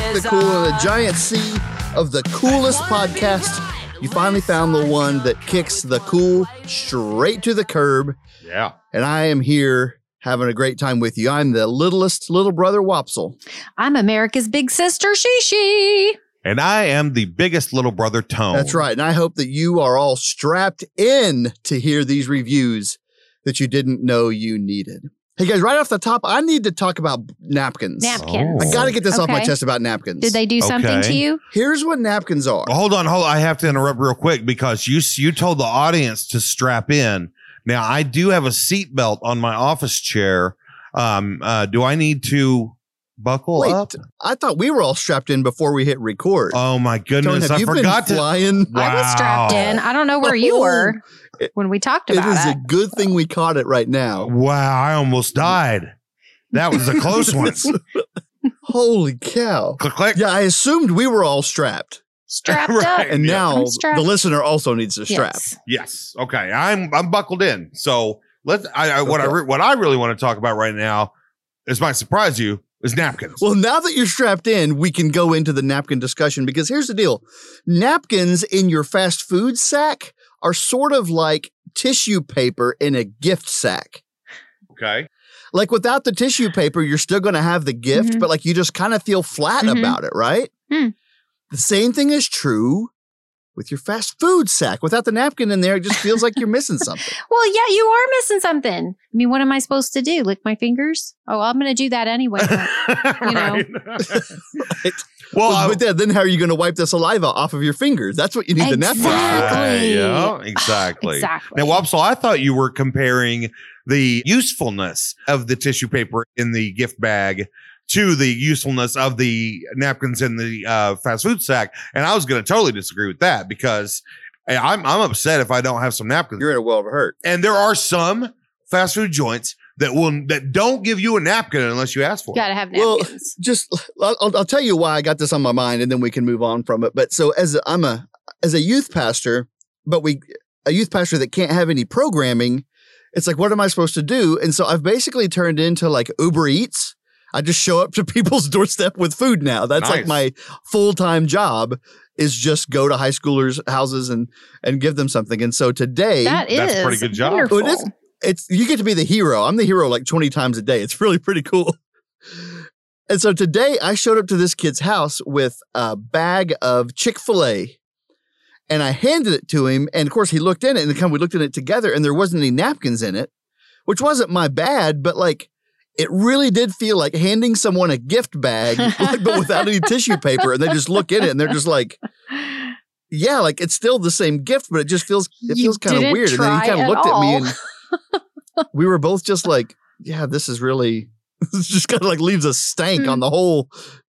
and Kick the Cool in the giant sea of the coolest podcast. You finally found the one that kicks the cool straight to the curb, Yeah. and I am here having a great time with you. I'm the littlest little brother Wopsle. I'm America's big sister, Shishi. And I am the biggest little brother Tone. That's right, and I hope that you are all strapped in to hear these reviews that you didn't know you needed. Hey guys, right off the top, I need to talk about napkins. Napkins. I got to get this off my Okay. chest about napkins. Did they do something to Okay. you? Here's what napkins are. Well, hold on, hold on. I have to interrupt real quick because you you told the audience to strap in. Now I do have a seat belt on my office chair. Um, uh, do I need to buckle Wait, up? I thought we were all strapped in before we hit record. Oh my Tone, goodness! have I you forgot been to. flying? I was strapped in. I don't know where you Oh, were when we talked It about is it. a good thing we caught it right now. Wow! I almost died. That was a close one. Holy cow. click, click. Yeah, I assumed we were all strapped. strapped Right. up. And Yeah. now the listener also needs to strap. Yes. Yes. Okay. I'm I'm buckled in. So let's. I, I what I re- what I really want to talk about right now is might surprise you is napkins. Well, now that you're strapped in, we can go into the napkin discussion because here's the deal napkins in your fast food sack are sort of like tissue paper in a gift sack. okay. Like without the tissue paper, you're still going to have the gift, Mhm. but like you just kind of feel flat Mhm. about it, right? Hmm. The same thing is true with your fast food sack. Without the napkin in there, it just feels like you're missing something. Well, yeah, you are missing something. I mean, what am I supposed to do? Lick my fingers? Oh, I'm going to do that anyway. You know. Right? Well, I- but then, then how are you going to wipe the saliva off of your fingers? That's what you need the napkin for. Exactly. yeah, exactly. exactly. Now, Wopsle, I thought you were comparing the usefulness of the tissue paper in the gift bag to the usefulness of the napkins in the uh, fast food sack, and I was going to totally disagree with that because I'm I'm upset if I don't have some napkins. You're in a world of hurt. and there are some fast food joints that will that don't give you a napkin unless you ask for it. Got to have Well, napkins. just I'll, I'll- I'll tell you why I got this on my mind, and then we can move on from it. But so as a, I'm a as a youth pastor, but we a youth pastor that can't have any programming. It's like, what am I supposed to do? And so I've basically turned into like Uber Eats. I just show up to people's doorstep with food now. That's like my full time job is just go to high schoolers' houses and and give them something. And so today, that is that's a pretty good job. Wonderful. Oh, it is. it's you get to be the hero. I'm the hero like 20 times a day. It's really pretty cool. And so today I showed up to this kid's house with a bag of Chick-fil-A and I handed it to him. And of course he looked in it and then we looked at it together and there wasn't any napkins in it, which wasn't my bad, but like it really did feel like handing someone a gift bag, like, but without any tissue paper. And they just look in it and they're just like, yeah, like it's still the same gift, but it just feels it You feels kind of weird. And then he kind of looked at me and we were both just like, yeah, this is really this just kind of like leaves a stank Hmm. on the whole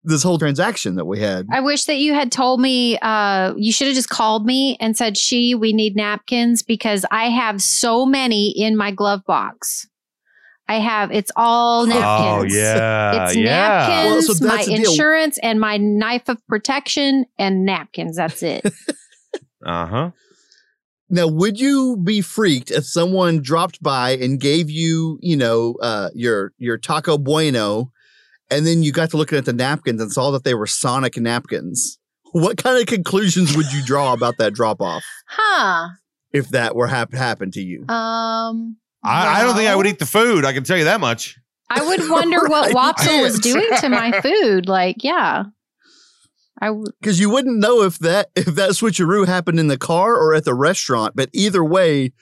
this whole transaction that we had. I wish that you had told me, uh, you should have just called me and said, She, we need napkins because I have so many in my glove box. I have, it's all napkins. Oh yeah, It's yeah. napkins, Well, so my that's deal. insurance, and my knife of protection, and napkins. That's it. Uh huh. Now, would you be freaked if someone dropped by and gave you, you know, uh, your your taco bueno, and then you got to looking at the napkins and saw that they were Sonic napkins? What kind of conclusions would you draw about that drop off huh. if that were hap- happen to you? Um, I, I don't think I would eat the food. I can tell you that much. I would wonder what Right. Wopsle was doing to my food. Like, yeah. I would. Because you wouldn't know if that if that switcheroo happened in the car or at the restaurant, but either way,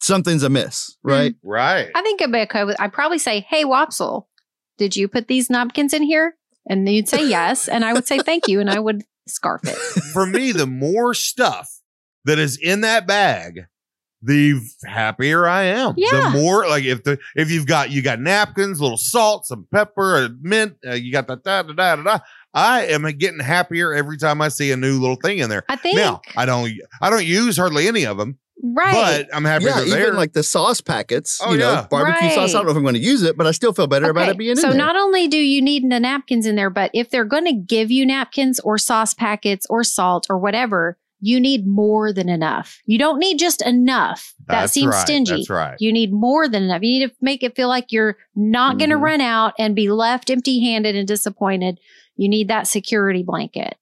something's amiss, hmm. right? Right. I think I'd be okay with. I'd probably say, "Hey, Wopsle, did you put these napkins in here?" And you'd say yes, and I would say thank you, and I would scarf it. For me, the more stuff that is in that bag, the happier I am. Yeah. The more like if the if you've got you got napkins, little salt, some pepper, a mint, uh, you got that da da da da da. I am getting happier every time I see a new little thing in there. I think Now I don't I don't use hardly any of them, right. but I'm happy Yeah, they're even there. like the sauce packets, Oh, you know, yeah. barbecue sauce. I don't know if I'm going to use it, but I still feel better about it being so in there. So not only do you need the napkins in there, but if they're going to give you napkins or sauce packets or salt or whatever, you need more than enough. You don't need just enough. That That's seems right. stingy. That's right. You need more than enough. You need to make it feel like you're not going to Mm-hmm. Run out and be left empty handed and disappointed. You need that security blanket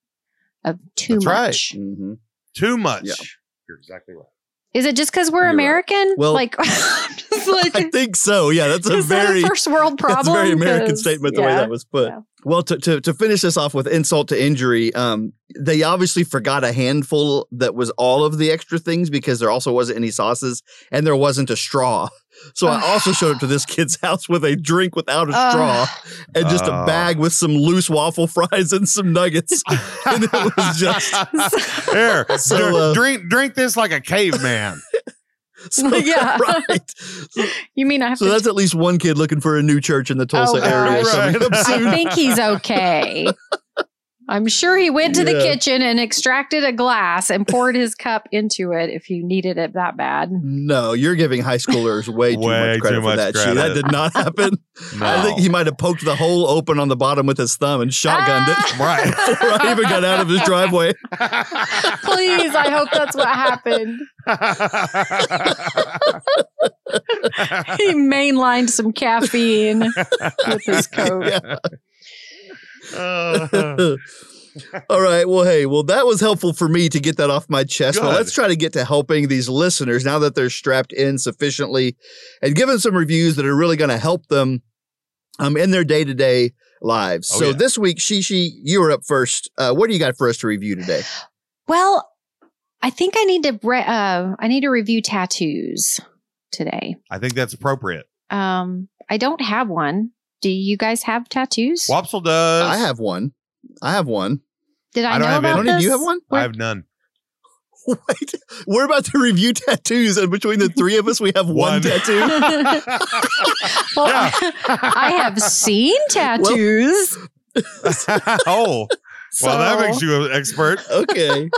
of too That's right. much. Mhm. Too much. Yeah. You're exactly right. Is it just because we're You're right. American? Well, like, just like I think so. Yeah, that's a is that very a first world problem? That's a very American statement the way that was put. Yeah. Well, to, to to finish this off with insult to injury, um, they obviously forgot a handful that was all of the extra things because there also wasn't any sauces and there wasn't a straw. So I also showed up to this kid's house with a drink without a Ugh. straw and just a Oh. bag with some loose waffle fries and some nuggets. and it was just Here, So, dr- uh, drink drink this like a caveman. so, Yeah. right. you mean I have So to? that's at least one kid looking for a new church in the Tulsa Oh, area gosh. Right. soon. I think he's okay. I'm sure he went to the kitchen and extracted a glass and poured his cup into it if you needed it that bad. No, you're giving high schoolers way too Way much credit too for much that shit. That did not happen. No. I think he might have poked the hole open on the bottom with his thumb and shotgunned it ah! right. before I even got out of his driveway. Please, I hope that's what happened. He mainlined some caffeine with his coat. Yeah. Uh, All right. Well, hey, well, that was helpful for me to get that off my chest. Well, let's try to get to helping these listeners now that they're strapped in sufficiently and give them some reviews that are really going to help them um, in their day to day lives. Oh, so yeah. this week, Shishi, you were up first. Uh, what do you got for us to review today? Well, I think I need to re- uh, I need to review tattoos today. I think that's appropriate. Um, I don't have one. Do you guys have tattoos? Wopsle does. I have one. I have one. Did I, I don't know have about any. Tony, this? do you have one? I have none. Wait, we're about to review tattoos, and between the three of us, we have one, One. tattoo. Well, Yeah. I have seen tattoos. oh, well, that makes you an expert. Okay.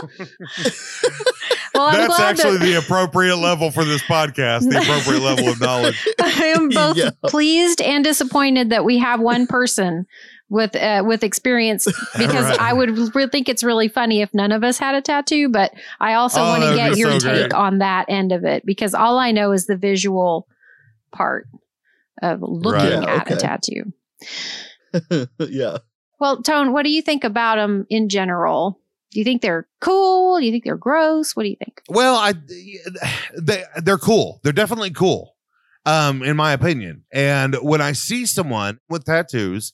Well, I'm That's actually that the appropriate level for this podcast, the appropriate level of knowledge. I am both Yeah. pleased and disappointed that we have one person with uh, with experience because Right. I would re- think it's really funny if none of us had a tattoo. But I also Oh, want to get your so take great. on that end of it because all I know is the visual part of looking Right. at a tattoo. yeah. Well, Tone, what do you think about them in general? Do you think they're cool? Do you think they're gross? What do you think? Well, I they they're cool. They're definitely cool, um, in my opinion. And when I see someone with tattoos,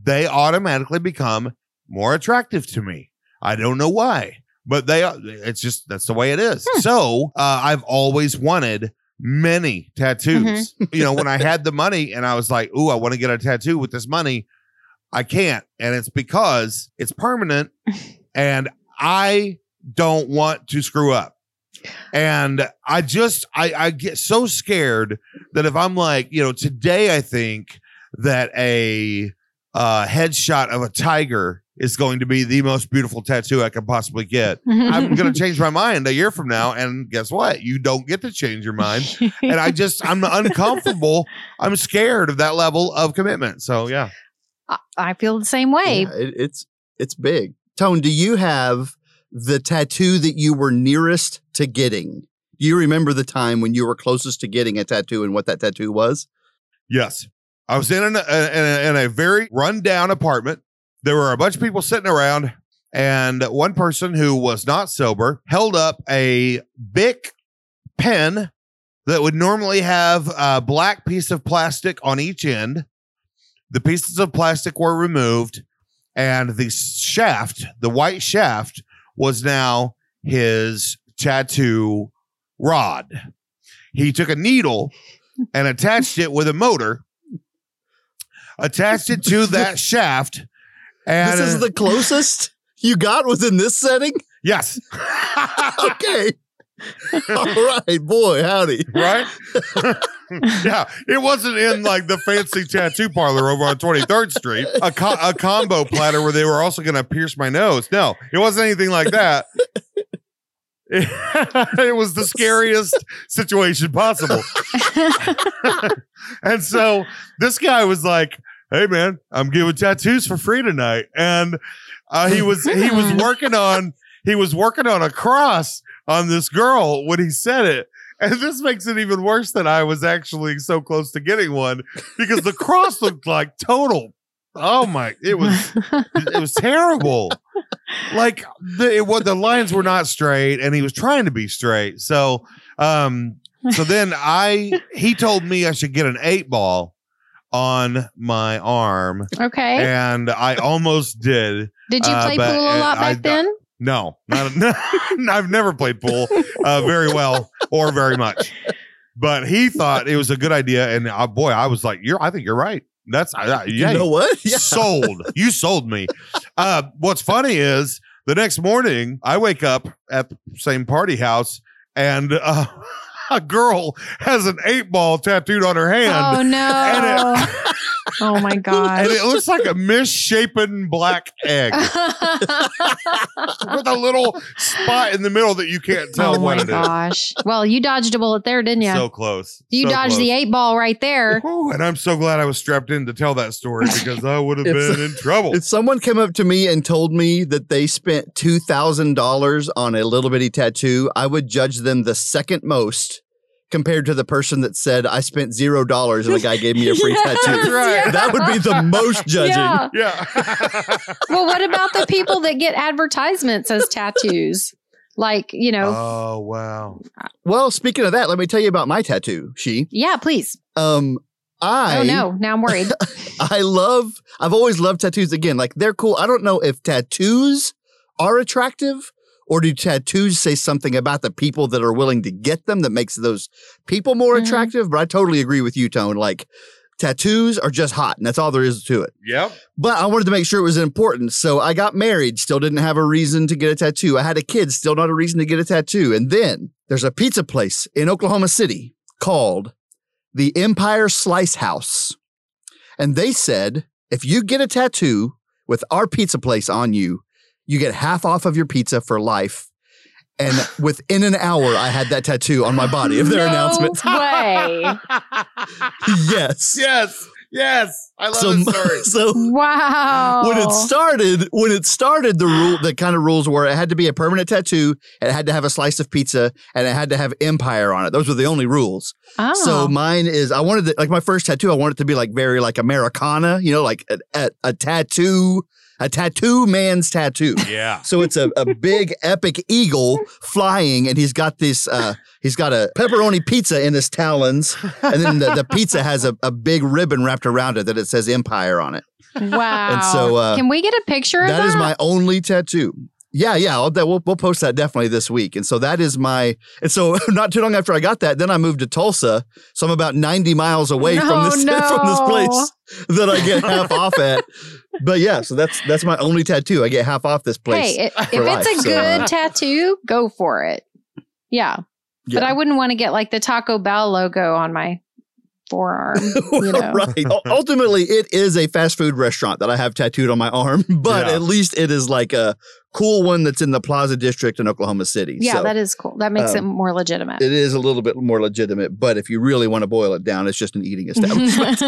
they automatically become more attractive to me. I don't know why, but they. It's just that's the way it is. Hmm. So uh, I've always wanted many tattoos. you know, when I had the money and I was like, "Ooh, I want to get a tattoo with this money," I can't, and it's because it's permanent, and I don't want to screw up. And I just I, I get so scared that if I'm like, you know, today I think that a uh headshot of a tiger is going to be the most beautiful tattoo I could possibly get. I'm gonna change my mind a year from now, and guess what? You don't get to change your mind. And I just I'm uncomfortable. I'm scared of that level of commitment. So yeah. I- I feel the same way. Yeah, it, it's it's big. Tone, do you have the tattoo that you were nearest to getting? Do you remember the time when you were closest to getting a tattoo and what that tattoo was? Yes. I was in, an, uh, in, a, in a very rundown apartment. There were a bunch of people sitting around, and one person who was not sober held up a Bic pen that would normally have a black piece of plastic on each end. The pieces of plastic were removed, and the shaft, the white shaft, was now his tattoo rod. He took a needle and attached it with a motor, attached it to that shaft. And this is the closest you got within this setting? yes, Okay. All right, boy, howdy. right? yeah, it wasn't in like the fancy tattoo parlor over on 23rd Street, a, co- a combo platter where they were also going to pierce my nose. No, it wasn't anything like that. it was the scariest situation possible. and so this guy was like, "Hey man, I'm giving tattoos for free tonight." And uh, he was he was Hmm. working on he was working on a cross on this girl when he said it. And this makes it even worse that I was actually so close to getting one because the cross looked like total. Oh my! It was it was terrible. Like the it, was the lines were not straight, and he was trying to be straight. So, um, so then I he told me I should get an eight ball on my arm, okay. and I almost did. Did you uh, play but, pool a uh, lot back don't- then? No, not, no, I've never played pool uh, very well or very much. But he thought it was a good idea, and uh, boy, I was like, "You're, I think you're right." That's uh, yeah, You know what? Yeah. sold. You sold me. Uh, what's funny is the next morning I wake up at the same party house and uh, a girl has an eight ball tattooed on her hand. Oh And no! It, oh my and it looks like a misshapen black egg with a little spot in the middle that you can't tell oh what my it is. gosh! Well, you dodged a bullet there, didn't you? So close. you So dodged close. the eight ball right there. Whew, and I'm so glad I was strapped in to tell that story because I would have been in trouble. If someone came up to me and told me that they spent two thousand dollars on a little bitty tattoo, I would judge them the second most compared to the person that said I spent zero dollars and the guy gave me a free Yes, tattoo. right. That would be the most judging. Yeah. Yeah. Well, what about the people that get advertisements as tattoos? Like, you know, oh wow. Well, speaking of that, let me tell you about my tattoo. She, yeah, please. um, I oh no, now I'm worried. I love, I've always loved tattoos. Again, like they're cool. I don't know if tattoos are attractive or do tattoos say something about the people that are willing to get them that makes those people more Mhm. attractive? But I totally agree with you, Tone. Like tattoos are just hot and that's all there is to it. Yep. But I wanted to make sure it was important. So I got married, still didn't have a reason to get a tattoo. I had a kid, still not a reason to get a tattoo. And then there's a pizza place in Oklahoma City called the Empire Slice House. And they said, if you get a tattoo with our pizza place on you, you get half off of your pizza for life. And within an hour, I had that tattoo on my body of their no announcement. way. yes. yes. Yes. I love So, this story. so Wow. when it started, when it started, the rule, the kind of rules were it had to be a permanent tattoo, it had to have a slice of pizza, and it had to have Empire on it. Those were the only rules. oh. So mine is, I wanted it, like my first tattoo, I wanted it to be like very like Americana, you know, like a, a, a tattoo, a tattoo man's tattoo. yeah. So it's a, a big epic eagle flying, and he's got this. Uh, he's got a pepperoni pizza in his talons, and then the, the pizza has a, a big ribbon wrapped around it that it says Empire on it. wow. and so, uh, can we get a picture of that? That is my only tattoo. Yeah, yeah, I'll, we'll we'll post that definitely this week. And so that is my. And so not too long after I got that, then I moved to Tulsa. So I'm about 90 miles away from this no. from this place that I get half off at. But yeah, so that's that's my only tattoo. I get half off this place. Hey, i- if for it's a so, good tattoo, go for it. Yeah. But I wouldn't want to get like the Taco Bell logo on my forearm. You know. right. Ultimately, it is a fast food restaurant that I have tattooed on my arm, but Yeah. at least it is like a cool one that's in the Plaza District in Oklahoma City. Yeah, so that is cool. That makes it um, more legitimate. it is a little bit more legitimate. But if you really want to boil it down, it's just an eating establishment.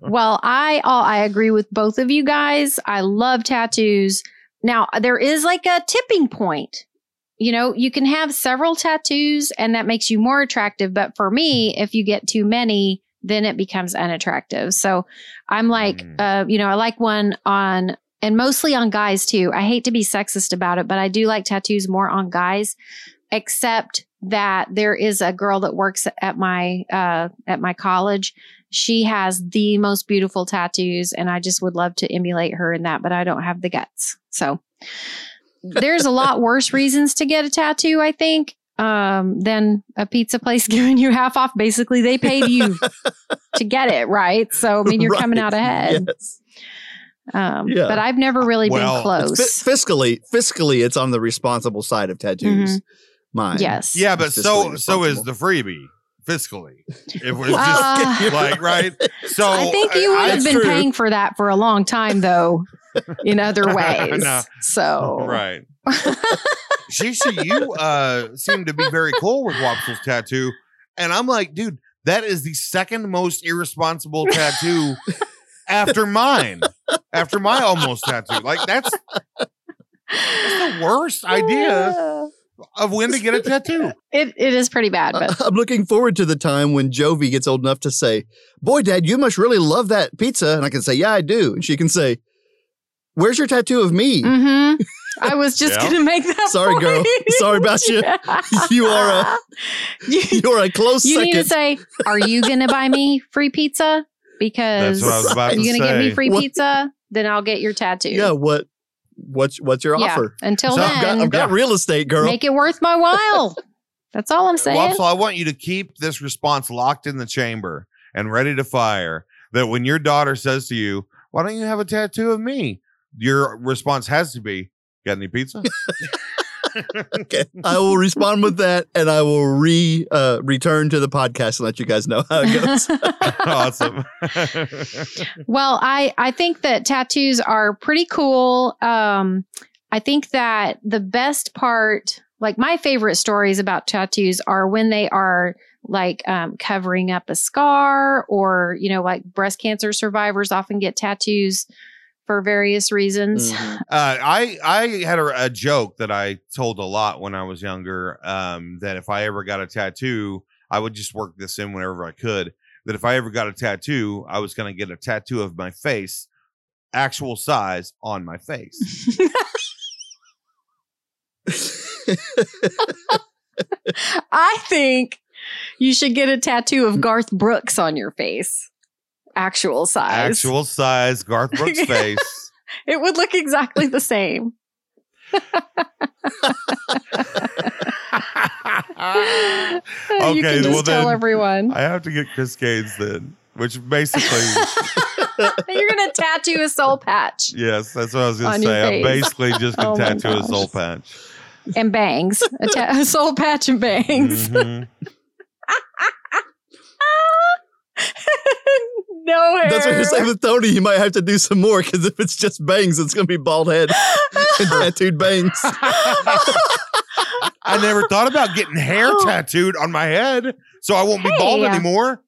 well, I all I agree with both of you guys. I love tattoos. Now, there is like a tipping point. You know, you can have several tattoos and that makes you more attractive, but for me, if you get too many, then it becomes unattractive. So, I'm like Mm. uh, you know, I like one on and mostly on guys too. I hate to be sexist about it, but I do like tattoos more on guys except that there is a girl that works at my uh at my college she has the most beautiful tattoos and i just would love to emulate her in that but i don't have the guts so there's a lot worse reasons to get a tattoo i think um than a pizza place giving you half off basically they paid you to get it right so i mean you're coming out ahead Yes. um Yeah. but i've never really Well, been close fi- fiscally, fiscally, it's on the responsible side of tattoos. Mine. Mm-hmm. yes yeah, but so so is the freebie fiscally. It was Uh, just like right. So I think you would have been true. paying for that for a long time, though, in other ways. No. So, Right. Shishi, you uh seem to be very cool with Wopsle's tattoo. And I'm like, dude, that is the second most irresponsible tattoo after mine. After my almost tattoo. Like that's That's the worst idea of when to get a tattoo. It it is pretty bad, but I'm looking forward to the time when Jovi gets old enough to say, Boy, Dad, you must really love that pizza. And I can say, Yeah, I do. And she can say, Where's your tattoo of me? hmm I was just Yeah. gonna make that. Sorry, girl. Sorry, Bastia. You are a you, you're a close you second. need to say, "Are you gonna buy me free pizza? Because That's what I was about are to you gonna give me free What- pizza? Then I'll get your tattoo." yeah, what what's what's your Yeah. offer? Until So I've got, I've got real estate, girl. make it worth my while. That's all I'm saying. Well, so I want you to keep this response locked in the chamber and ready to fire. That when your daughter says to you, "Why don't you have a tattoo of me?" Your response has to be, "Got any pizza?" okay. I will respond with that and I will re uh, return to the podcast and let you guys know how it goes. awesome. Well, I I think that tattoos are pretty cool. Um, I think that the best part, like my favorite stories about tattoos, are when they are like um, covering up a scar, or you know, like breast cancer survivors often get tattoos for various reasons. Mhm. Uh, I I had a, a joke that I told a lot when I was younger. Um, that if I ever got a tattoo, I would just work this in whenever I could. That if I ever got a tattoo, I was going to get a tattoo of my face, actual size on my face. I think you should get a tattoo of Garth Brooks on your face, actual size. Actual size, Garth Brooks face. It would look exactly the same. you Okay, can just well tell then- everyone. I have to get Chris Gaines then, which basically, You're gonna tattoo a soul patch yes, that's what I was gonna say. I'm basically just Oh going my to tattoo a soul patch. and bangs, a, ta- a soul patch and bangs. Mhm. No hair. That's what you're saying with Tony. You might have to do some more because if it's just bangs, it's going to be bald head and tattooed bangs. I never thought about getting hair tattooed on my head, so I won't be bald anymore.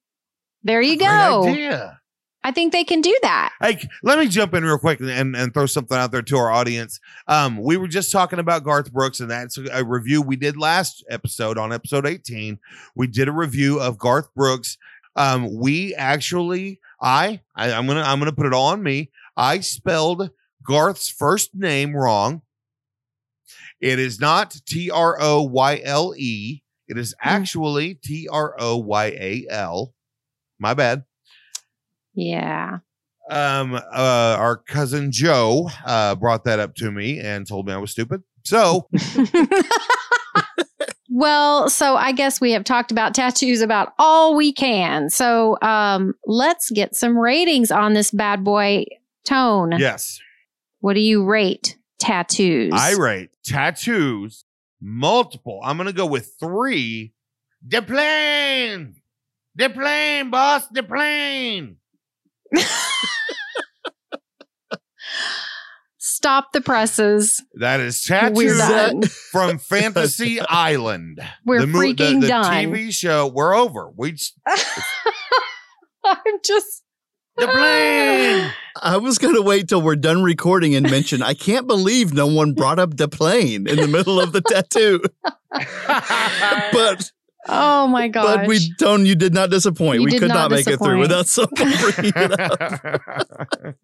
there you Great go. idea. I think they can do that. Hey, let me jump in real quick and, and throw something out there to our audience. Um, we were just talking about Garth Brooks, and that's a, a review we did last episode on episode 18. We did a review of Garth Brooks. Um, we actually, I, I I'm gonna I'm gonna put it all on me. I spelled Garth's first name wrong. It is not T R O Y L E. It is actually T R O Y A L. My bad Yeah. um uh our cousin joe uh brought that up to me and told me i was stupid so well, so I guess we have talked about tattoos about all we can. So um, let's get some ratings on this bad boy tone. yes What do you rate tattoos? i rate tattoos multiple i'm gonna go with three the plane the plane boss the plane Stop the presses. that is We're tattoos done. from fantasy island We're the, mo- the- freaking the done. tv show we're over we just, I'm just the plane I was going to wait till we're done recording and mention, I can't believe no one brought up the plane in the middle of the tattoo. But Oh my god! but we, Tone, you did not disappoint. You we could not not, make it through without someone bringing it up.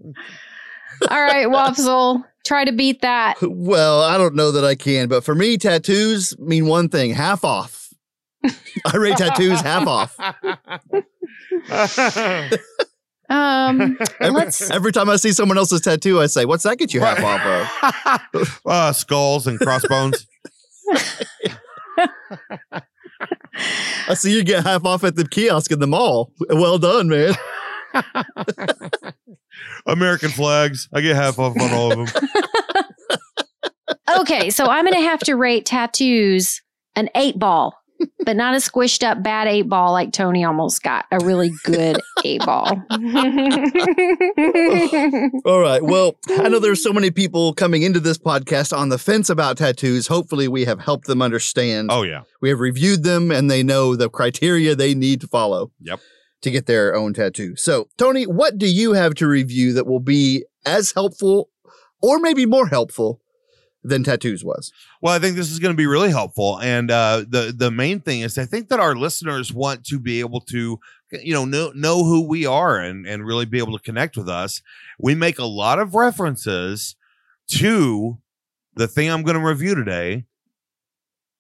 All right, Wopsle, try to beat that. Well, I don't know that I can, but for me, tattoos mean one thing half off. I rate tattoos half off. Um, Every, let's every time I see someone else's tattoo, I say, What's that get you half off of? uh, skulls and crossbones. I see you get half off at the kiosk in the mall. Well done, man. American flags. I get half off on all of them. okay. So I'm going to have to rate tattoos an eight ball, but not a squished up bad eight ball like Tony almost got a really good eight ball. All right. Well, I know there's so many people coming into this podcast on the fence about tattoos. Hopefully, we have helped them understand. Oh yeah. We have reviewed them and they know the criteria they need to follow. Yep. To get their own tattoo. So, Tony, what do you have to review that will be as helpful or maybe more helpful than tattoos was. Well, I think this is going to be really helpful, and uh, the the main thing is I think that our listeners want to be able to, you know, know know who we are and and really be able to connect with us. We make a lot of references to the thing I'm going to review today,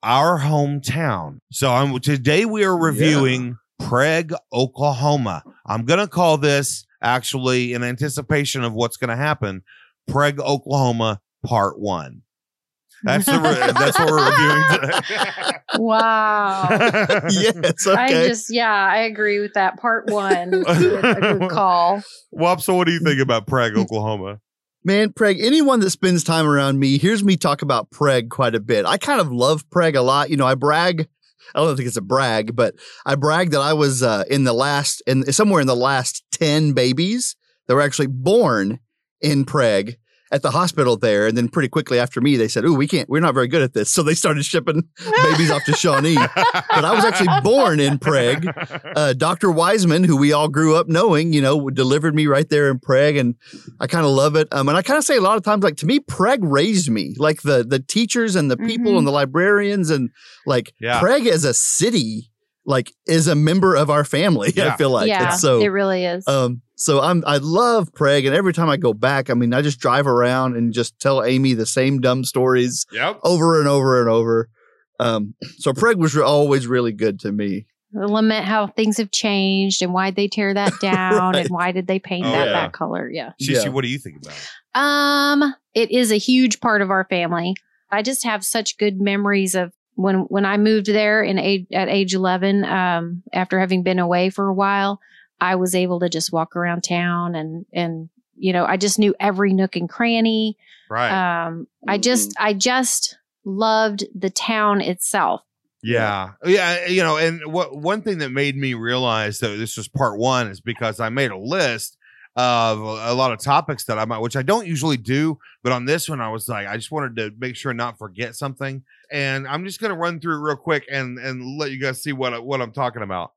our hometown. So I'm today we are reviewing Prague, Oklahoma. I'm going to call this actually in anticipation of what's going to happen, Prague, Oklahoma, Part One. That's the re- that's what we're reviewing today. Wow. yes. I just, yeah, I agree with that. Part one, is a good call. Well, so what do you think about Prague, Oklahoma? Man, Prague, anyone that spends time around me hears me talk about Prague quite a bit. I kind of love Prague a lot. You know, I brag. I don't think it's a brag, but I brag that I was uh, in the last, in somewhere in the last 10 babies that were actually born in Prague at the hospital there. And then pretty quickly after me, they said, Oh, we can't, we're not very good at this. So they started shipping babies off to Shawnee. But I was actually born in Prague. uh, Dr. Wiseman, who we all grew up knowing, you know, delivered me right there in Prague, and I kind of love it. Um, and I kind of say a lot of times, like to me, Prague raised me, like the the teachers and the people Mhm. and the librarians, and like Yeah. Prague as a city, like is a member of our family. Yeah. I feel like yeah, it's so. it really is. um, so I'm I love Prague, and every time I go back, I mean, I just drive around and just tell Amy the same dumb stories Yep. over and over and over. Um, so Prague was re- always really good to me. Lament how things have changed and why they tear that down Right. and why did they paint Oh, that yeah. that color. Yeah. Shishi, Yeah. what do you think about it? Um, it is a huge part of our family. I just have such good memories of when when I moved there in age, at age 11 um after having been away for a while, I was able to just walk around town and and you know, I just knew every nook and cranny. Right. Um I just I just loved the town itself. Yeah. Yeah. You know, and what one thing that made me realize that this was part one is because I made a list of a lot of topics that I might, which I don't usually do, but on this one, I was like, I just wanted to make sure not forget something. And I'm just going to run through it real quick and, and let you guys see what, I- what I'm talking about.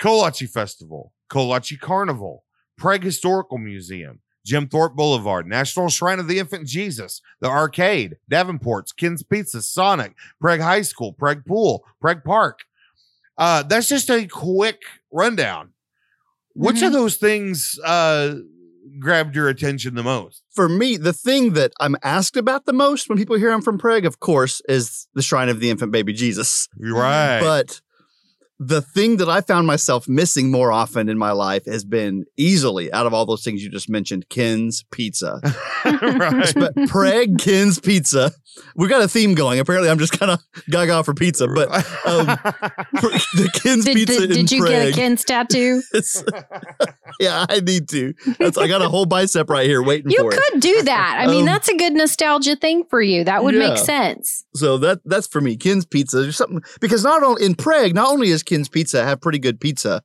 Kolache Festival, Kolache Carnival, Prague Historical Museum, Jim Thorpe Boulevard, National Shrine of the Infant Jesus, the Arcade, Davenport's, Ken's Pizza, Sonic, Prague High School, Prague Pool, Prague Park. Uh, that's just a quick rundown. Which of Mhm. those things uh, grabbed your attention the most? for me, the thing that I'm asked about the most when people hear I'm from Prague, of course, is the Shrine of the Infant Baby Jesus. Right. But the thing that I found myself missing more often in my life has been easily out of all those things you just mentioned, Ken's Pizza. right. But Prague Ken's Pizza. We got a theme going. Apparently, I'm just kind of gaga for pizza, but um, the Ken's Did, Pizza did, in did you Prague. get a Ken's tattoo? yeah, I need to. That's, I got a whole bicep right here waiting You for it. could do that. I mean, Um, that's a good nostalgia thing for you. That would Yeah. make sense. So that that's for me. Ken's Pizza. There's something because not only in Prague, not only is Ken's Pizza have pretty good pizza,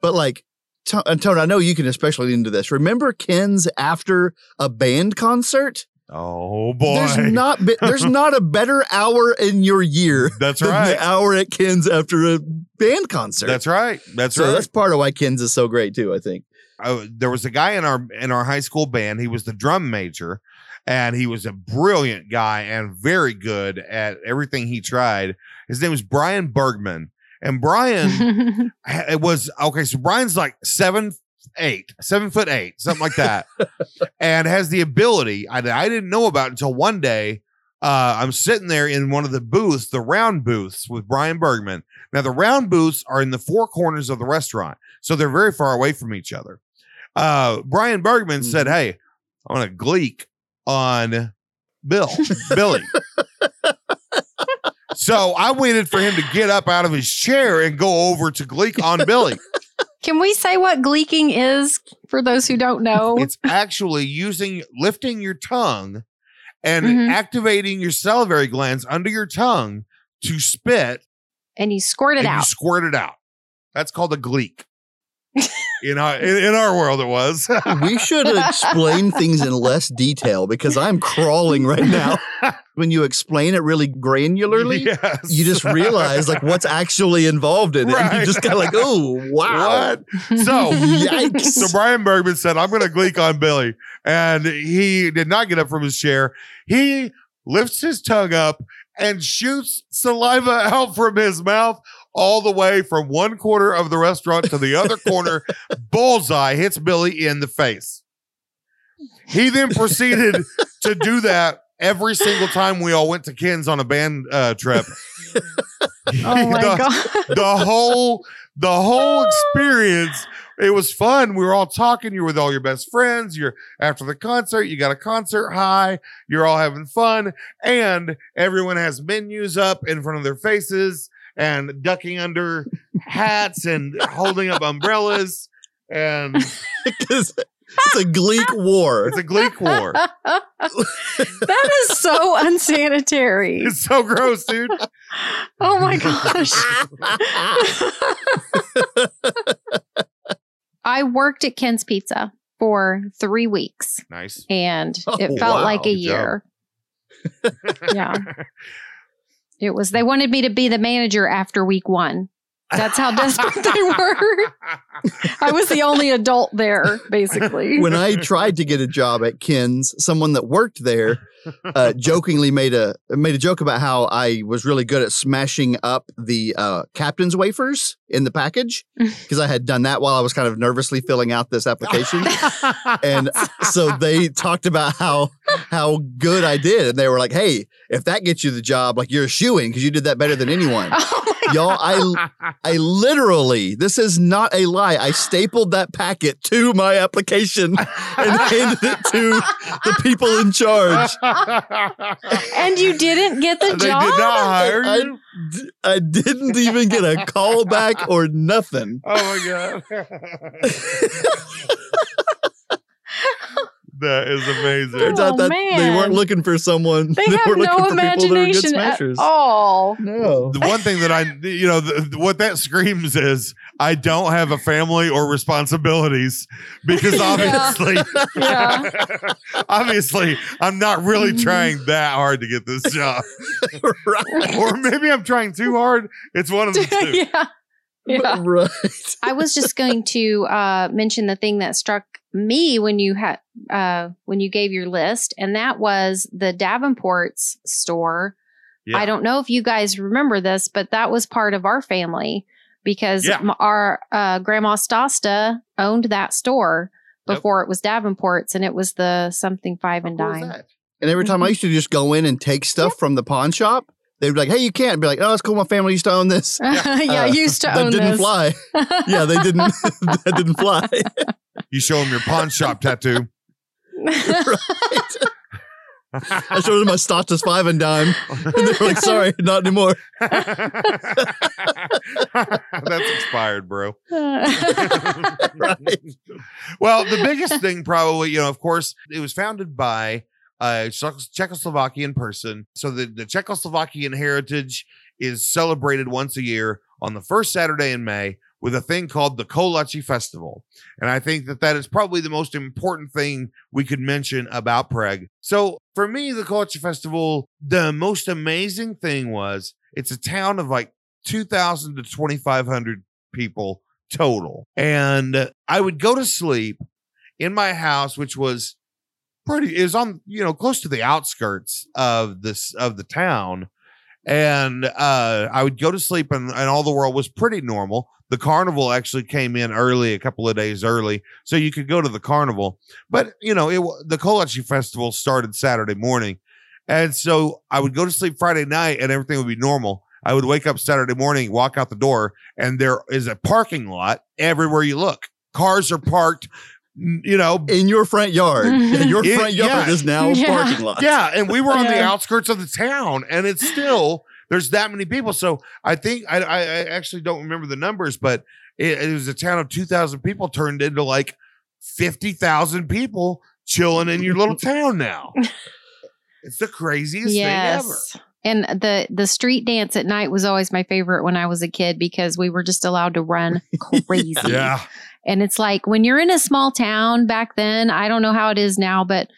but like To- and Tony, I know you can especially into this. Remember Ken's after a band concert? Oh boy. There's not be- there's not a better hour in your year That's than right. the hour at Ken's after a band concert. That's right. That's right. so right. that's part of why Ken's is so great too. I think. uh, there was a guy in our in our high school band. He was the drum major, and he was a brilliant guy and very good at everything he tried. His name was Brian Bergman, and Brian it was okay. So Brian's like seven eight, seven foot eight, something like that, and has the ability I, I didn't know about until one day. Uh, I'm sitting there in one of the booths, the round booths with Brian Bergman. Now the round booths are in the four corners of the restaurant, so they're very far away from each other. Uh, Brian Bergman said, Mhm. "Hey, I want to gleek on Bill, Billy." so I waited for him to get up out of his chair and go over to gleek on Billy. Can we say what gleeking is for those who don't know? It's actually using lifting your tongue and Mhm. activating your salivary glands under your tongue to spit and you squirt it and you out. squirt it out. That's called a gleek. in our in, in our world, it was. We should explain things in less detail because I'm crawling right now. When you explain it really granularly, Yes. you just realize like what's actually involved in it. And you're just kind of like, oh wow. What? So Yikes. So Brian Bergman said, I'm going to gleek on Billy. And he did not get up from his chair. He lifts his tongue up, and shoots saliva out from his mouth all the way from one corner of the restaurant to the other corner. Bullseye hits Billy in the face. He then proceeded to do that every single time we all went to Ken's on a band uh, trip. Oh my the, god. the whole the whole experience it was fun. We were all talking. You're with all your best friends. You're after the concert. You got a concert high. You're all having fun. And everyone has menus up in front of their faces and ducking under hats and holding up umbrellas. And Because it's a Gleek war. it's a gleek war that is so unsanitary. it's so gross dude Oh my gosh. I worked at Ken's Pizza for three weeks nice and Oh, it felt wow. like a Good year. Yeah. It was, they wanted me to be the manager after week one. That's how desperate they were. I was the only adult there, basically. when I tried to get a job at Ken's, someone that worked there uh, jokingly made a made a joke about how I was really good at smashing up the uh, captain's wafers in the package because I had done that while I was kind of nervously filling out this application. and so they talked about how how good I did, and they were like, "Hey, if that gets you the job, like you're a shoo-in because you did that better than anyone." My Y'all, I I literally, this is not a lie. I stapled that packet to my application and handed it to the people in charge. and you didn't get the they job? did not hire I, you d- I didn't even get a call back or nothing. Oh my god. that is amazing. Turns Oh, out that they weren't looking for someone. They were have looking no for people that were good imagination at smashers. all. No. The one thing that I, you know, the, the- what that screams is I don't have a family or responsibilities because obviously, Yeah. obviously, I'm not really Mhm. trying that hard to get this job, right. or maybe I'm trying too hard. It's one of the two. yeah. Yeah. Right. I was just going to uh, mention the thing that struck me when you had uh, when you gave your list, and that was the Davenport's store. Yeah. I don't know if you guys remember this, but that was part of our family because Yeah. our uh, grandma Stasta owned that store Yep. before it was Davenport's, and it was the something five and How dime. And every time I used to just go in and take stuff from the pawn shop, they'd be like, "Hey, you can't." I'd be like, "Oh, it's cool. My family used to own this." yeah, Uh, used to that own That didn't this. fly. Yeah, they didn't. that didn't fly. You show them your pawn shop tattoo. I showed them my Stasta five and dime, and they were like, "Sorry, not anymore." That's expired, bro. Right. Well, the biggest thing, probably, you know, of course, it was founded by Uh, Czech- Czechoslovakian person. So the, the Czechoslovakian heritage is celebrated once a year on the first Saturday in May with a thing called the Kolache Festival. And I think that that is probably the most important thing we could mention about Prague. So for me, the Kolache Festival, the most amazing thing was it's a town of like 2,000 to 2,500 people total. And I would go to sleep in my house, which was pretty is on, you know, close to the outskirts of this of the town. And uh I would go to sleep and, and all the world was pretty normal. The carnival actually came in early, a couple of days early, so you could go to the carnival. But you know, it the Kolache festival started Saturday morning, and so I would go to sleep Friday night, and everything would be normal. I would wake up Saturday morning, walk out the door, and there is a parking lot everywhere you look. Cars are parked, you know. In your front yard, Yeah, your It- front yard yeah. is now a Yeah. parking lot. Yeah, and we were on the outskirts of the town, and it's still there's that many people. So I think I, I, I actually don't remember the numbers, but it, it was a town of two thousand people turned into like fifty thousand people chilling in your little town now. It's the craziest thing ever. yes. And the the street dance at night was always my favorite when I was a kid because we were just allowed to run crazy. Yeah, And it's like when you're in a small town back then, I don't know how it is now, but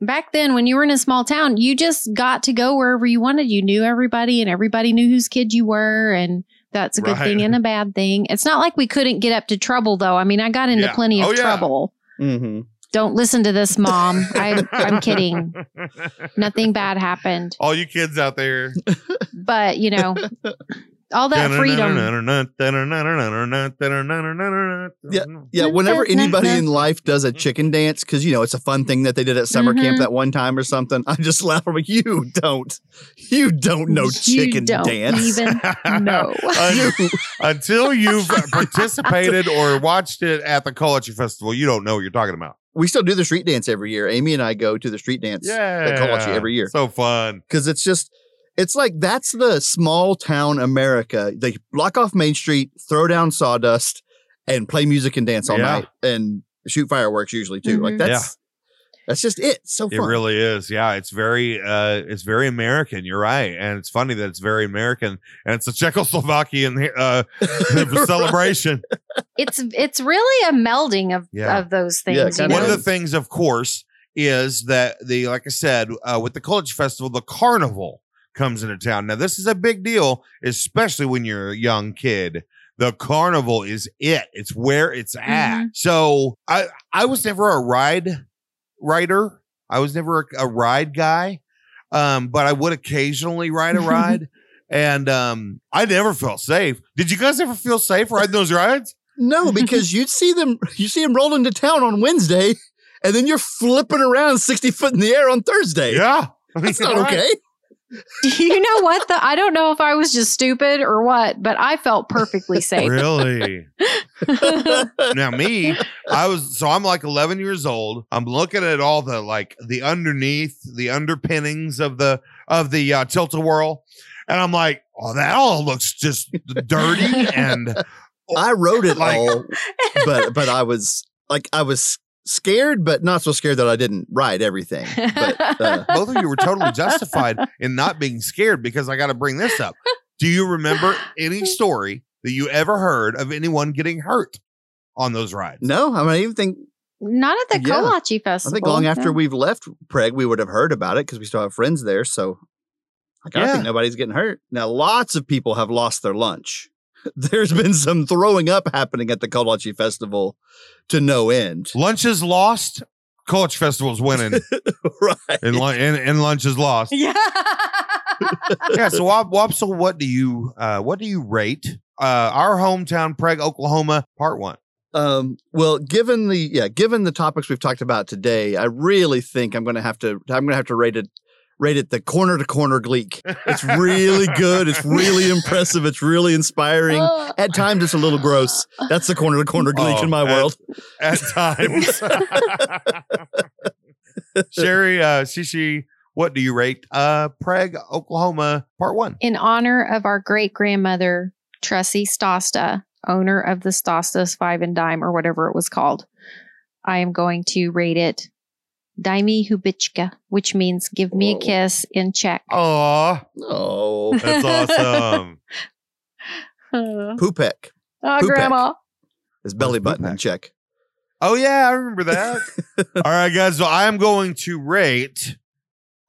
back then when you were in a small town, you just got to go wherever you wanted. You knew everybody and everybody knew whose kid you were and that's a good Right. thing and a bad thing. It's not like we couldn't get up to trouble though. I mean, I got into Yeah. plenty of Oh, yeah. trouble. hmm Don't listen to this, mom. I, I'm kidding. Nothing bad happened. All you kids out there. But, you know, all that freedom. Yeah, yeah. whenever anybody in life does a chicken dance, because you know it's a fun thing that they did at summer camp Mhm. that one time or something, I just laugh. I'm like, you don't, you don't know chicken you don't dance. even know. Until you've participated or watched it at the Kolache Festival, you don't know what you're talking about. we still do the street dance every year. Amy and I go to the street dance Yeah. at Kolache every year So fun. because it's just, it's like that's the small town America. They block off Main Street, throw down sawdust, and play music and dance all Yeah. night, and shoot fireworks usually too. Like Mhm. that's that's just it. It's so It really is. Yeah, it's very uh it's very American. You're right. And it's funny that it's very American and it's a Czechoslovakian uh celebration. it's it's really a melding of, Yeah. of those things. Yeah, you kinda One of the things, of course, is that the like I said, uh, with the Kolache Festival, the carnival comes into town. Now, this is a big deal, especially when you're a young kid. The carnival is it. It's where it's at. So I I was never a ride rider. I was never a, a ride guy. Um, but I would occasionally ride a ride. and um I never felt safe. Did you guys ever feel safe riding those rides? No, because you'd see them, you see them roll into town on Wednesday, and then you're flipping around 60 foot in the air on Thursday. Yeah. That's not Right. okay. you know what? The, I don't know if I was just stupid or what, but I felt perfectly safe. Really? now me i was so i'm like 11 years old i'm looking at all the like the underneath the underpinnings of the of the uh, tilt-a-whirl and i'm like oh that all looks just dirty and I wrote it Like- all, but but I was like I was scared, but not so scared that I didn't ride everything. But uh, both of you were totally justified in not being scared because i got to bring this up do you remember any story that you ever heard of anyone getting hurt on those rides no, I mean, I even think Not at the Yeah. Kolache I think long after we've left Prague, we would have heard about it because we still have friends there. So like, I Yeah. think nobody's getting hurt. Now, lots of people have lost their lunch. There's been some throwing up happening at the Kolache Festival to no end. lunch is lost Kolache festival's winning right. and, and, and lunch is lost Yeah. yeah. So, Wop, Wopsle, what do you uh, what do you rate uh, our hometown, Prague, Oklahoma, Part One? Um, well, given the yeah, given the topics we've talked about today, I really think I'm going to have to I'm going to have to rate it rate it the corner to corner Gleek. It's really good. It's really impressive. It's really inspiring. Oh. At times, it's a little gross. That's the corner to corner Gleek Oh, in my at- world. At times, Sherry, uh, Shishi, what do you rate uh, Prague, Oklahoma, Part One? In honor of our great grandmother, Tressie Stasta, owner of the Stasta's Five and Dime or whatever it was called, I am going to rate it Daimi Hubichka, which means give me a kiss in Czech. Aw, Oh, that's awesome. Oh, Pupek. Pupek. Grandma. His belly button in Pupek? check. Oh yeah, I remember that. All right, guys. So I am going to rate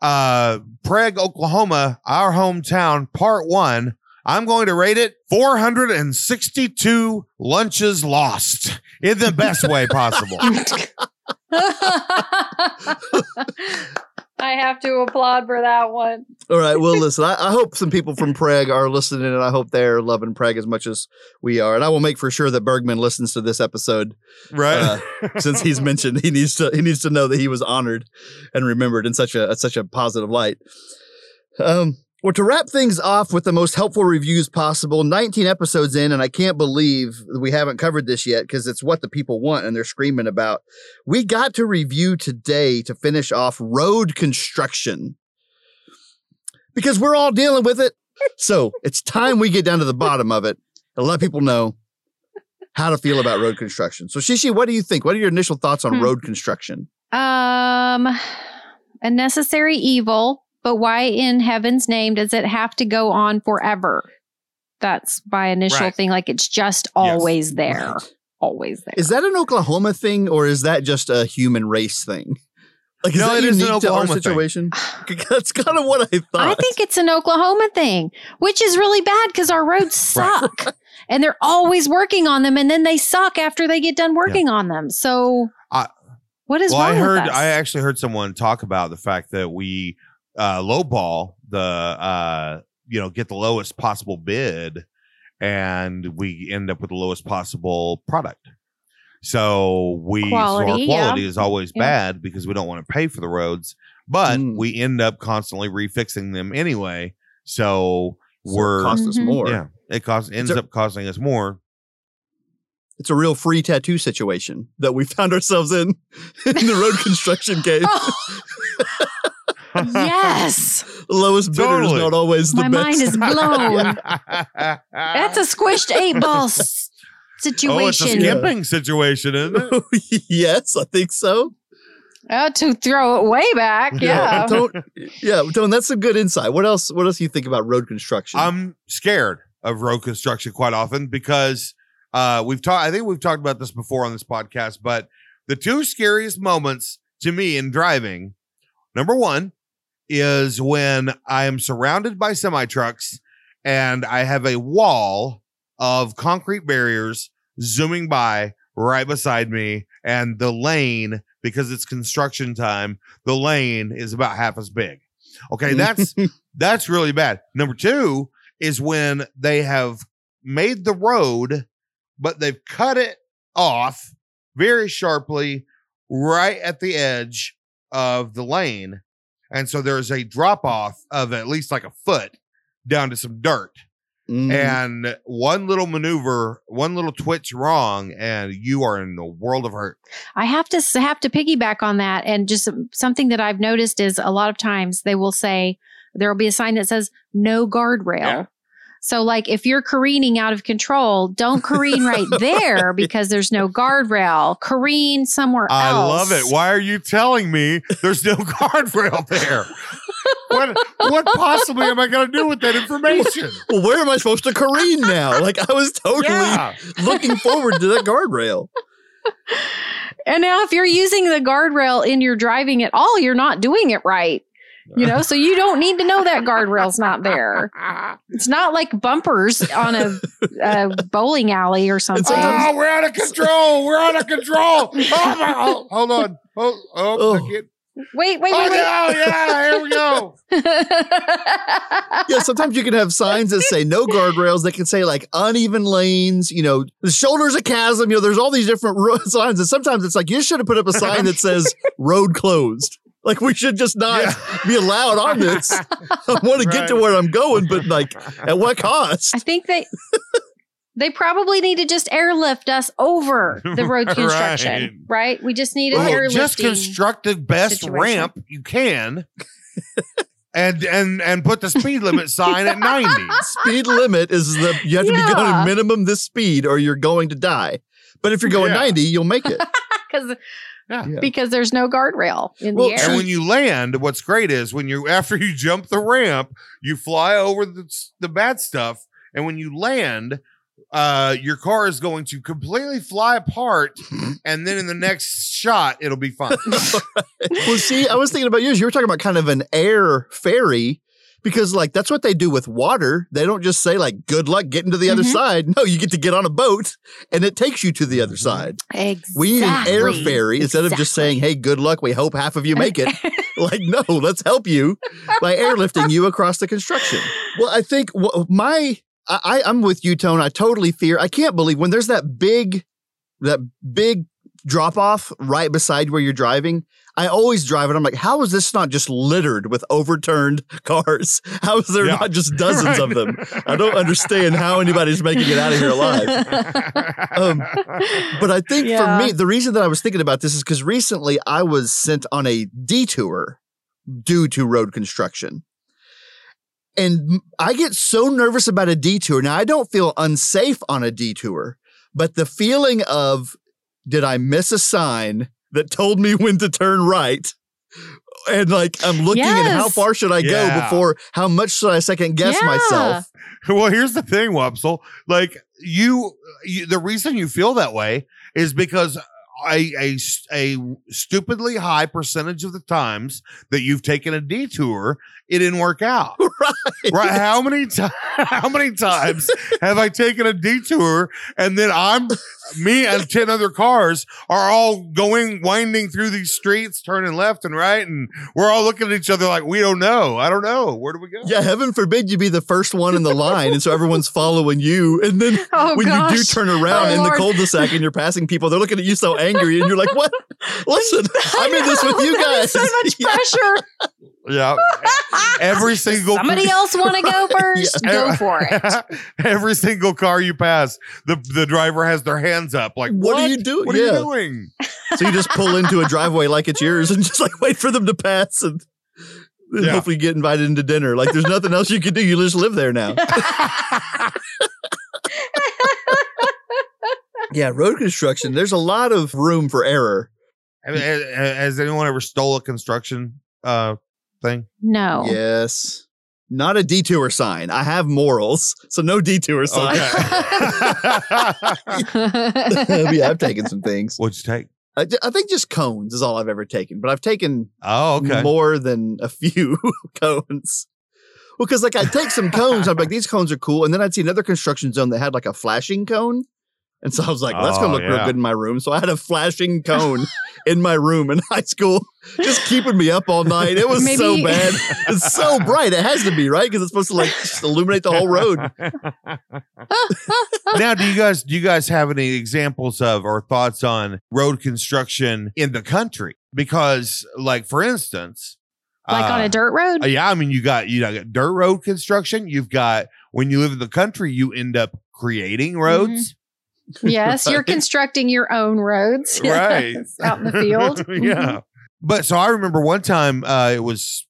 uh Prague, Oklahoma, our hometown, part one. I'm going to rate it 462 lunches lost in the best way possible. I have to applaud for that one. All right. Well, listen, I, I hope some people from Prague are listening, and I hope they're loving Prague as much as we are. And I will make for sure that Bergman listens to this episode Right? since he's mentioned he needs to he needs to know that he was honored and remembered in such a such a positive light. Um, well, to wrap things off with the most helpful reviews possible, 19 episodes in, and I can't believe we haven't covered this yet because it's what the people want and they're screaming about. We got to review today to finish off road construction because we're all dealing with it. So it's time we get down to the bottom of it and let people know how to feel about road construction. So, Shishi, what do you think? What are your initial thoughts on Hmm. road construction? Um, a necessary evil, but why in heaven's name does it have to go on forever? That's my initial Right. thing. Like it's just always there, Right. always there. Is that an Oklahoma thing or is that just a human race thing? Like, is No, that it is an unique to our Oklahoma situation? That's kind of what I thought. I think it's an Oklahoma thing, which is really bad because our roads suck and they're always working on them and then they suck after they get done working on them. So What is well, wrong I heard. with us? I actually heard someone talk about the fact that we uh, lowball the, uh, you know, get the lowest possible bid, and we end up with the lowest possible product. So we so our Quality, quality yeah. is always Yeah. bad because we don't want to pay for the roads, but Mm. we end up constantly refixing them anyway. So So we're cost us Mhm. more. yeah, it costs ends a- up costing us more. It's a real free tattoo situation that we found ourselves in in the road construction game. yes. The lowest bidder is not always the My best. mind is blown. That's a squished eight ball situation. Oh, it's a skimping situation, isn't it? yes, I think so. Uh, to throw it way back. Yeah. Don't, yeah, Tone, that's a good insight. What else? What else do you think about road construction? I'm scared of road construction quite often because uh, we've talked. I think we've talked about this before on this podcast, but the two scariest moments to me in driving, number one, is when I am surrounded by semi trucks and I have a wall of concrete barriers zooming by right beside me, and the lane because it's construction time, the lane is about half as big. Okay, mm. that's that's really bad. Number two is when they have made the road, but they've cut it off very sharply right at the edge of the lane. And so there's a drop off of at least like a foot down to some dirt. Mm. And one little maneuver, one little twitch wrong, and you are in the world of hurt. I have to have to piggyback on that, and just something that I've noticed is a lot of times they will say there will be a sign that says "No guardrail." Yeah. So, like, if you're careening out of control, don't careen right there because there's no guardrail. Careen somewhere I else. I love it. Why are you telling me there's no guardrail there? what what possibly am I going to do with that information? well, where am I supposed to careen now? Like I was totally Yeah. looking forward to that guardrail. And now, if you're using the guardrail in your driving at all, you're not doing it right. You know, so you don't need to know that guardrail's not there. It's not like bumpers on a, a bowling alley or something. Oh, we're out of control. We're out of control. Oh, my, oh, hold on. Oh, oh, Oh. I can't- wait, wait, oh, wait, wait. no, yeah, here we go. Yeah, sometimes you can have signs that say no guardrails. That can say like uneven lanes. You know, the shoulder's a chasm. You know, there's all these different ro- signs, and sometimes it's like you should have put up a sign that says road closed. Like we should just not Yeah. be allowed on this. I want to get to where I'm going, but like at what cost? I think they they probably need to just airlift us over the road construction, right? We just need an Well, airlifting. just construct the best situation. ramp you can. And and and put the speed limit sign at 90. Speed limit is the you have to be Yeah. going minimum this speed or you're going to die. But if you're going Yeah. 90, you'll make it. because Yeah. Yeah. because there's no guardrail in Well, the air. And when you land, what's great is when you after you jump the ramp, you fly over the the bad stuff, and when you land, uh, your car is going to completely fly apart, and then in the next shot, it'll be fine. well, see, I was thinking about yours. You were talking about kind of an air ferry because, like, that's what they do with water. They don't just say, like, good luck getting to the other Mhm. side. No, you get to get on a boat and it takes you to the other side. exactly. We need an air ferry instead of just saying, hey, good luck. We hope half of you make it. like, no, let's help you by airlifting you across the construction. Well, I think wh- my, I- I'm with you, Tone. I totally fear, I can't believe when there's that big, that big drop off right beside where you're driving. I always drive it. I'm like, how is this not just littered with overturned cars? How is there Yeah. not just dozens of them? I don't understand how anybody's making it out of here alive. Um, But I think Yeah. for me, the reason that I was thinking about this is because recently I was sent on a detour due to road construction. And I get so nervous about a detour. Now, I don't feel unsafe on a detour, but the feeling of did I miss a sign that told me when to turn right? And like I'm looking at how far should I go before how much should I second guess Yeah. myself? well, here's the thing, Wopsle. Like you, you, the reason you feel that way is because a, a s- a stupidly high percentage of the times that you've taken a detour it didn't work out. right. Right? How many times? How many times have I taken a detour and then I'm me and ten other cars are all going winding through these streets, turning left and right, and we're all looking at each other like we don't know. I don't know. Where do we go? Yeah, heaven forbid you be the first one in the line, and so everyone's following you. And then Oh when gosh. you do turn around Oh, in the cul-de-sac and you're passing people, they're looking at you so angry, and you're like, "What? Listen, I'm in this with you guys." So much Yeah. pressure. Yeah. Every single Somebody else want to go first? Go for it. Every single car you pass, the the driver has their hands up, like, What "What, are you doing?" What Yeah. are you doing?" So you just pull into a driveway like it's yours, and just like wait for them to pass, and then Yeah. hopefully get invited into dinner. Like there's nothing else you can do. You just live there now. Yeah, road construction. There's a lot of room for error. Has- has anyone ever stole a construction uh thing? No. Yes. Not a detour sign. I have morals, so no detour sign. yeah, I've taken some things. What'd you take? I, I think just cones is all I've ever taken, but I've taken Oh, okay. more than a few cones. Well, because like I'd take some cones, I'm like, these cones are cool. And then I'd see another construction zone that had like a flashing cone. And so I was like, well, that's Oh, gonna look real yeah. good in my room. So I had a flashing cone in my room in high school, just keeping me up all night. It was so bad. It's so bright. It has to be, right? Because it's supposed to like just illuminate the whole road. now, do you guys do you guys have any examples of or thoughts on road construction in the country? Because, like for instance, like on uh, a dirt road? Uh, yeah, I mean, you got you got dirt road construction. You've got when you live in the country, you end up creating roads, yes, you're constructing your own roads. right? Out in the field. Mm-hmm. yeah. But so I remember one time, uh, it was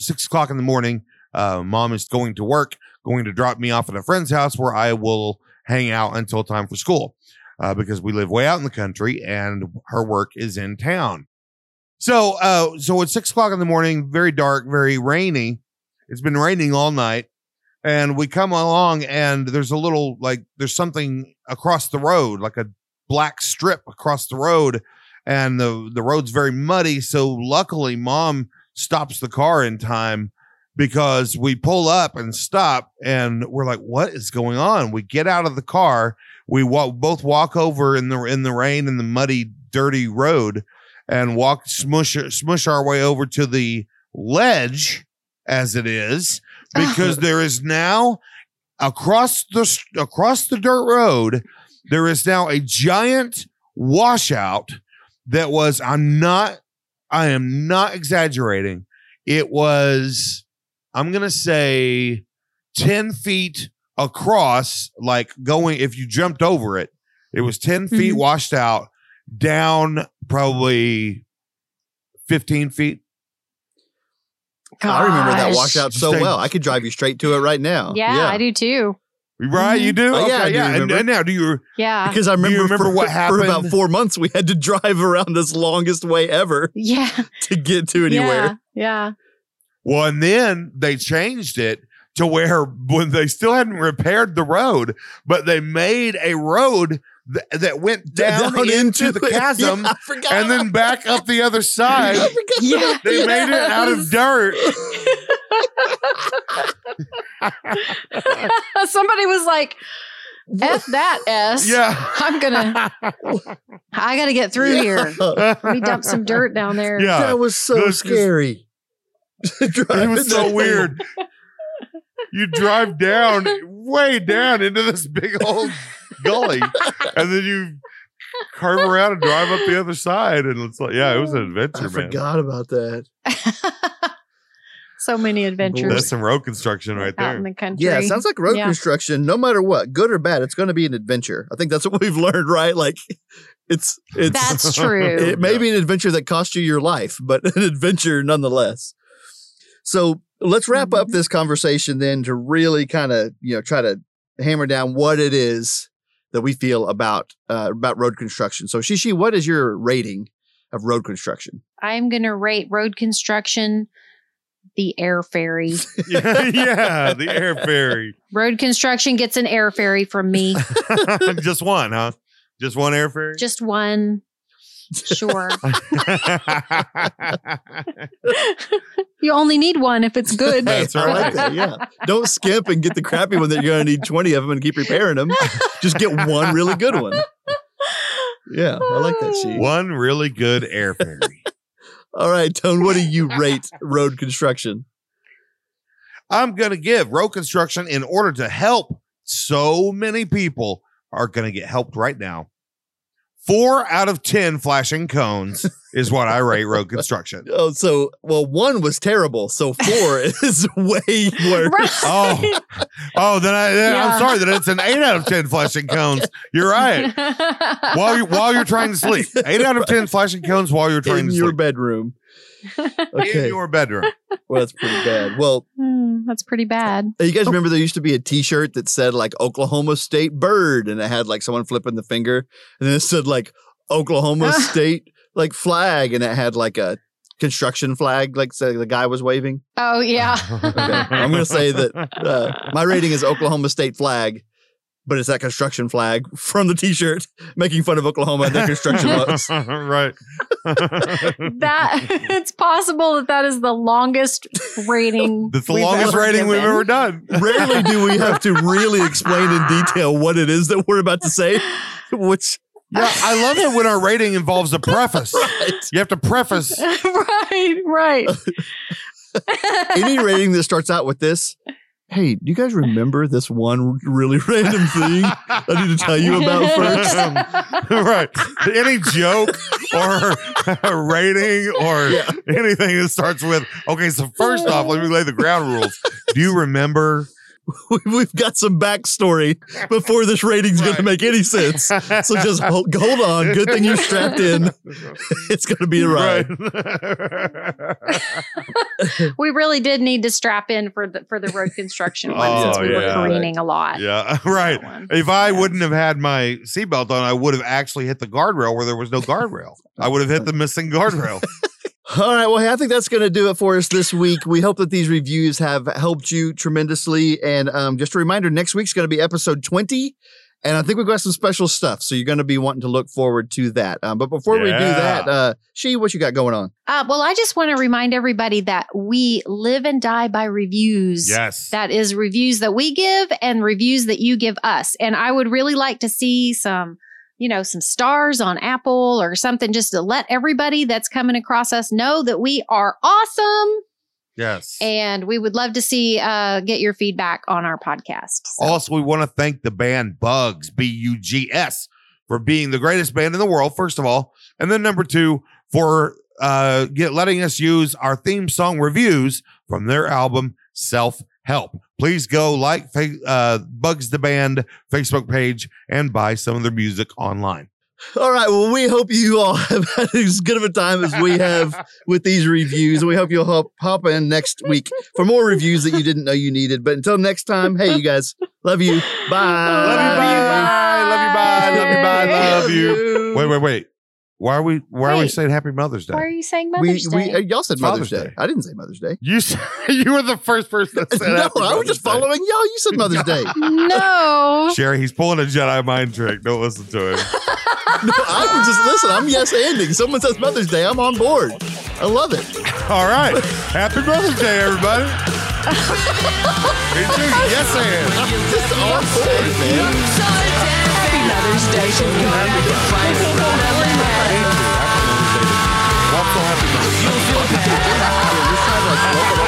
six o'clock in the morning. Uh, mom is going to work, going to drop me off at a friend's house where I will hang out until time for school, uh, because we live way out in the country and her work is in town. So, uh, so it's six o'clock in the morning, very dark, very rainy. It's been raining all night. And we come along and there's a little like there's something across the road, like a black strip across the road. And the, the road's very muddy. So luckily mom stops the car in time because we pull up and stop and we're like, what is going on? We get out of the car. We walk, both walk over in the in the rain and the muddy, dirty road and walk smush smush our way over to the ledge as it is because there is now across the across the dirt road there is now a giant washout that was I'm not I am not exaggerating it was I'm going to say 10 feet across like going if you jumped over it it was 10 feet Mhm. washed out down probably 15 feet I remember that Gosh. washout so Stay- well. I could drive you straight to it right now. Yeah, yeah. I do too. right you mm-hmm. do Oh, yeah, I do and, and now do you Yeah. Because I remember, remember for, what happened? for about four months we had to drive around this longest way ever Yeah. to get to anywhere. Yeah. Well, and then they changed it to where when they still hadn't repaired the road, but they made a road th- that went down, into, the chasm Yeah, and then back up the other side. Yeah. They that. made it out of dirt. Somebody was like, F that S. Yeah. I'm gonna I gotta get through here. Let me dump some dirt down there. Yeah. That was so Those- scary. It was so weird. You drive down, way down into this big old gully, and then you carve around and drive up the other side. And it's like, yeah, it was an adventure, I man. forgot about that. so many adventures That's some road construction right out in the country. Yeah, it sounds like road Yeah. construction. No matter what, good or bad, it's going to be an adventure. I think that's what we've learned, right? Like, it's it's That's true. it may be an adventure that cost you your life, but an adventure nonetheless. So let's wrap up Mhm. this conversation then to really kind of you know try to hammer down what it is that we feel about uh, about road construction. So Shishi, what is your rating of road construction? I'm gonna rate road construction the air ferry. yeah, yeah, the air ferry. road construction gets an air ferry from me. Just one, huh? Just one air ferry. Just one. Sure. you only need one if it's good. That's I like right. Yeah. Don't skimp and get the crappy one that you're going to need 20 of them and keep repairing them. Just get one really good one. Yeah, I like that sheet. One really good air ferry. All right, Tone, what do you rate road construction? I'm going to give road construction in order to help so many people are going to get helped right now. Four out of 10 flashing cones is what I rate road construction. Oh, so, well, one was terrible. So four is way worse. Right. Oh, oh, then I, then Yeah. I'm sorry that it's an eight out of 10 flashing cones. You're right. While you while you're trying to sleep, eight out of 10 flashing cones while you're trying In to your sleep bedroom. in your bedroom. well, that's pretty bad. Well, Hmm, That's pretty bad. you guys remember there used to be a t shirt that said like Oklahoma State bird and it had like someone flipping the finger and then it said like Oklahoma State like flag and it had like a construction flag like so the guy was waving. Oh yeah. Okay. I'm going to say that uh, my rating is Oklahoma State flag, but it's that construction flag from the T-shirt making fun of Oklahoma and their construction laws. right. that it's possible that that is the longest rating. That's the longest ever rating we've ever done. Rarely do we have to really explain in detail what it is that we're about to say, which Yeah, I love it when our rating involves a preface. right. You have to preface. right, right. any rating that starts out with this. Hey, do you guys remember this one really random thing I need to tell you about first? right. Any joke or a rating or Yeah. anything that starts with, okay, so first off, let me lay the ground rules. Do you remember? We- We've got some backstory before this rating's going to make any sense. So just hold, hold on. Good thing you're strapped in. It's going to be a ride. we really did need to strap in for the for the road construction one Oh, since we yeah. were careening a lot. yeah, right. If I wouldn't have had my seatbelt on, I would have actually hit the guardrail where there was no guardrail. I would have hit the missing guardrail. All right. Well, hey, I think that's going to do it for us this week. We hope that these reviews have helped you tremendously. And um, just a reminder next week's going to be episode 20. And I think we've got some special stuff. So you're going to be wanting to look forward to that. Um, but before we do that, uh, She, what you got going on? Uh, well, I just want to remind everybody that we live and die by reviews. Yes. That is reviews that we give and reviews that you give us. And I would really like to see some, you know, some stars on Apple or something just to let everybody that's coming across us know that we are awesome. yes. And we would love to see, uh, get your feedback on our podcast. So- Also, we want to thank the band Bugs, B U G S, for being the greatest band in the world, first of all. And then number two, for uh get letting us use our theme song reviews from their album Self Help. Please go like uh Bugs the Band Facebook page and buy some of their music online. All right. Well, we hope you all have had as good of a time as we have with these reviews. And we hope you'll hop, hop in next week for more reviews that you didn't know you needed. But until next time, hey, you guys, love you. Bye. Love you, bye. bye. Love you, bye. Love you, bye. Love you. Wait, wait, wait. Why are we why are we saying Happy Mother's Day? Why are you saying Mother's we, Day? uh, y'all said Mother's, Father's Day. Day. I didn't say Mother's Day. You s- you were the first person that said it. no, Happy I was Mother's just Day. following y'all. You said Mother's Day. no. Sherry, he's pulling a Jedi mind trick. Don't listen to him. No, I was just listen. I'm yes ending. Someone says Mother's Day. I'm on board. I love it. All right. Happy Mother's Day, everybody. Me too. Yes, and. I'm just on board, man. Happy Mother's Day Yo soy el que te da.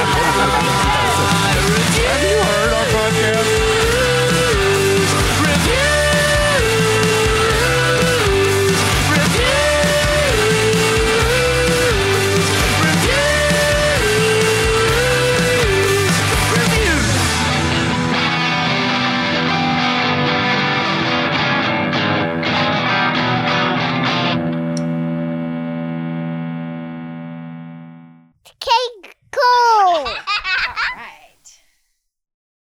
Cake cool.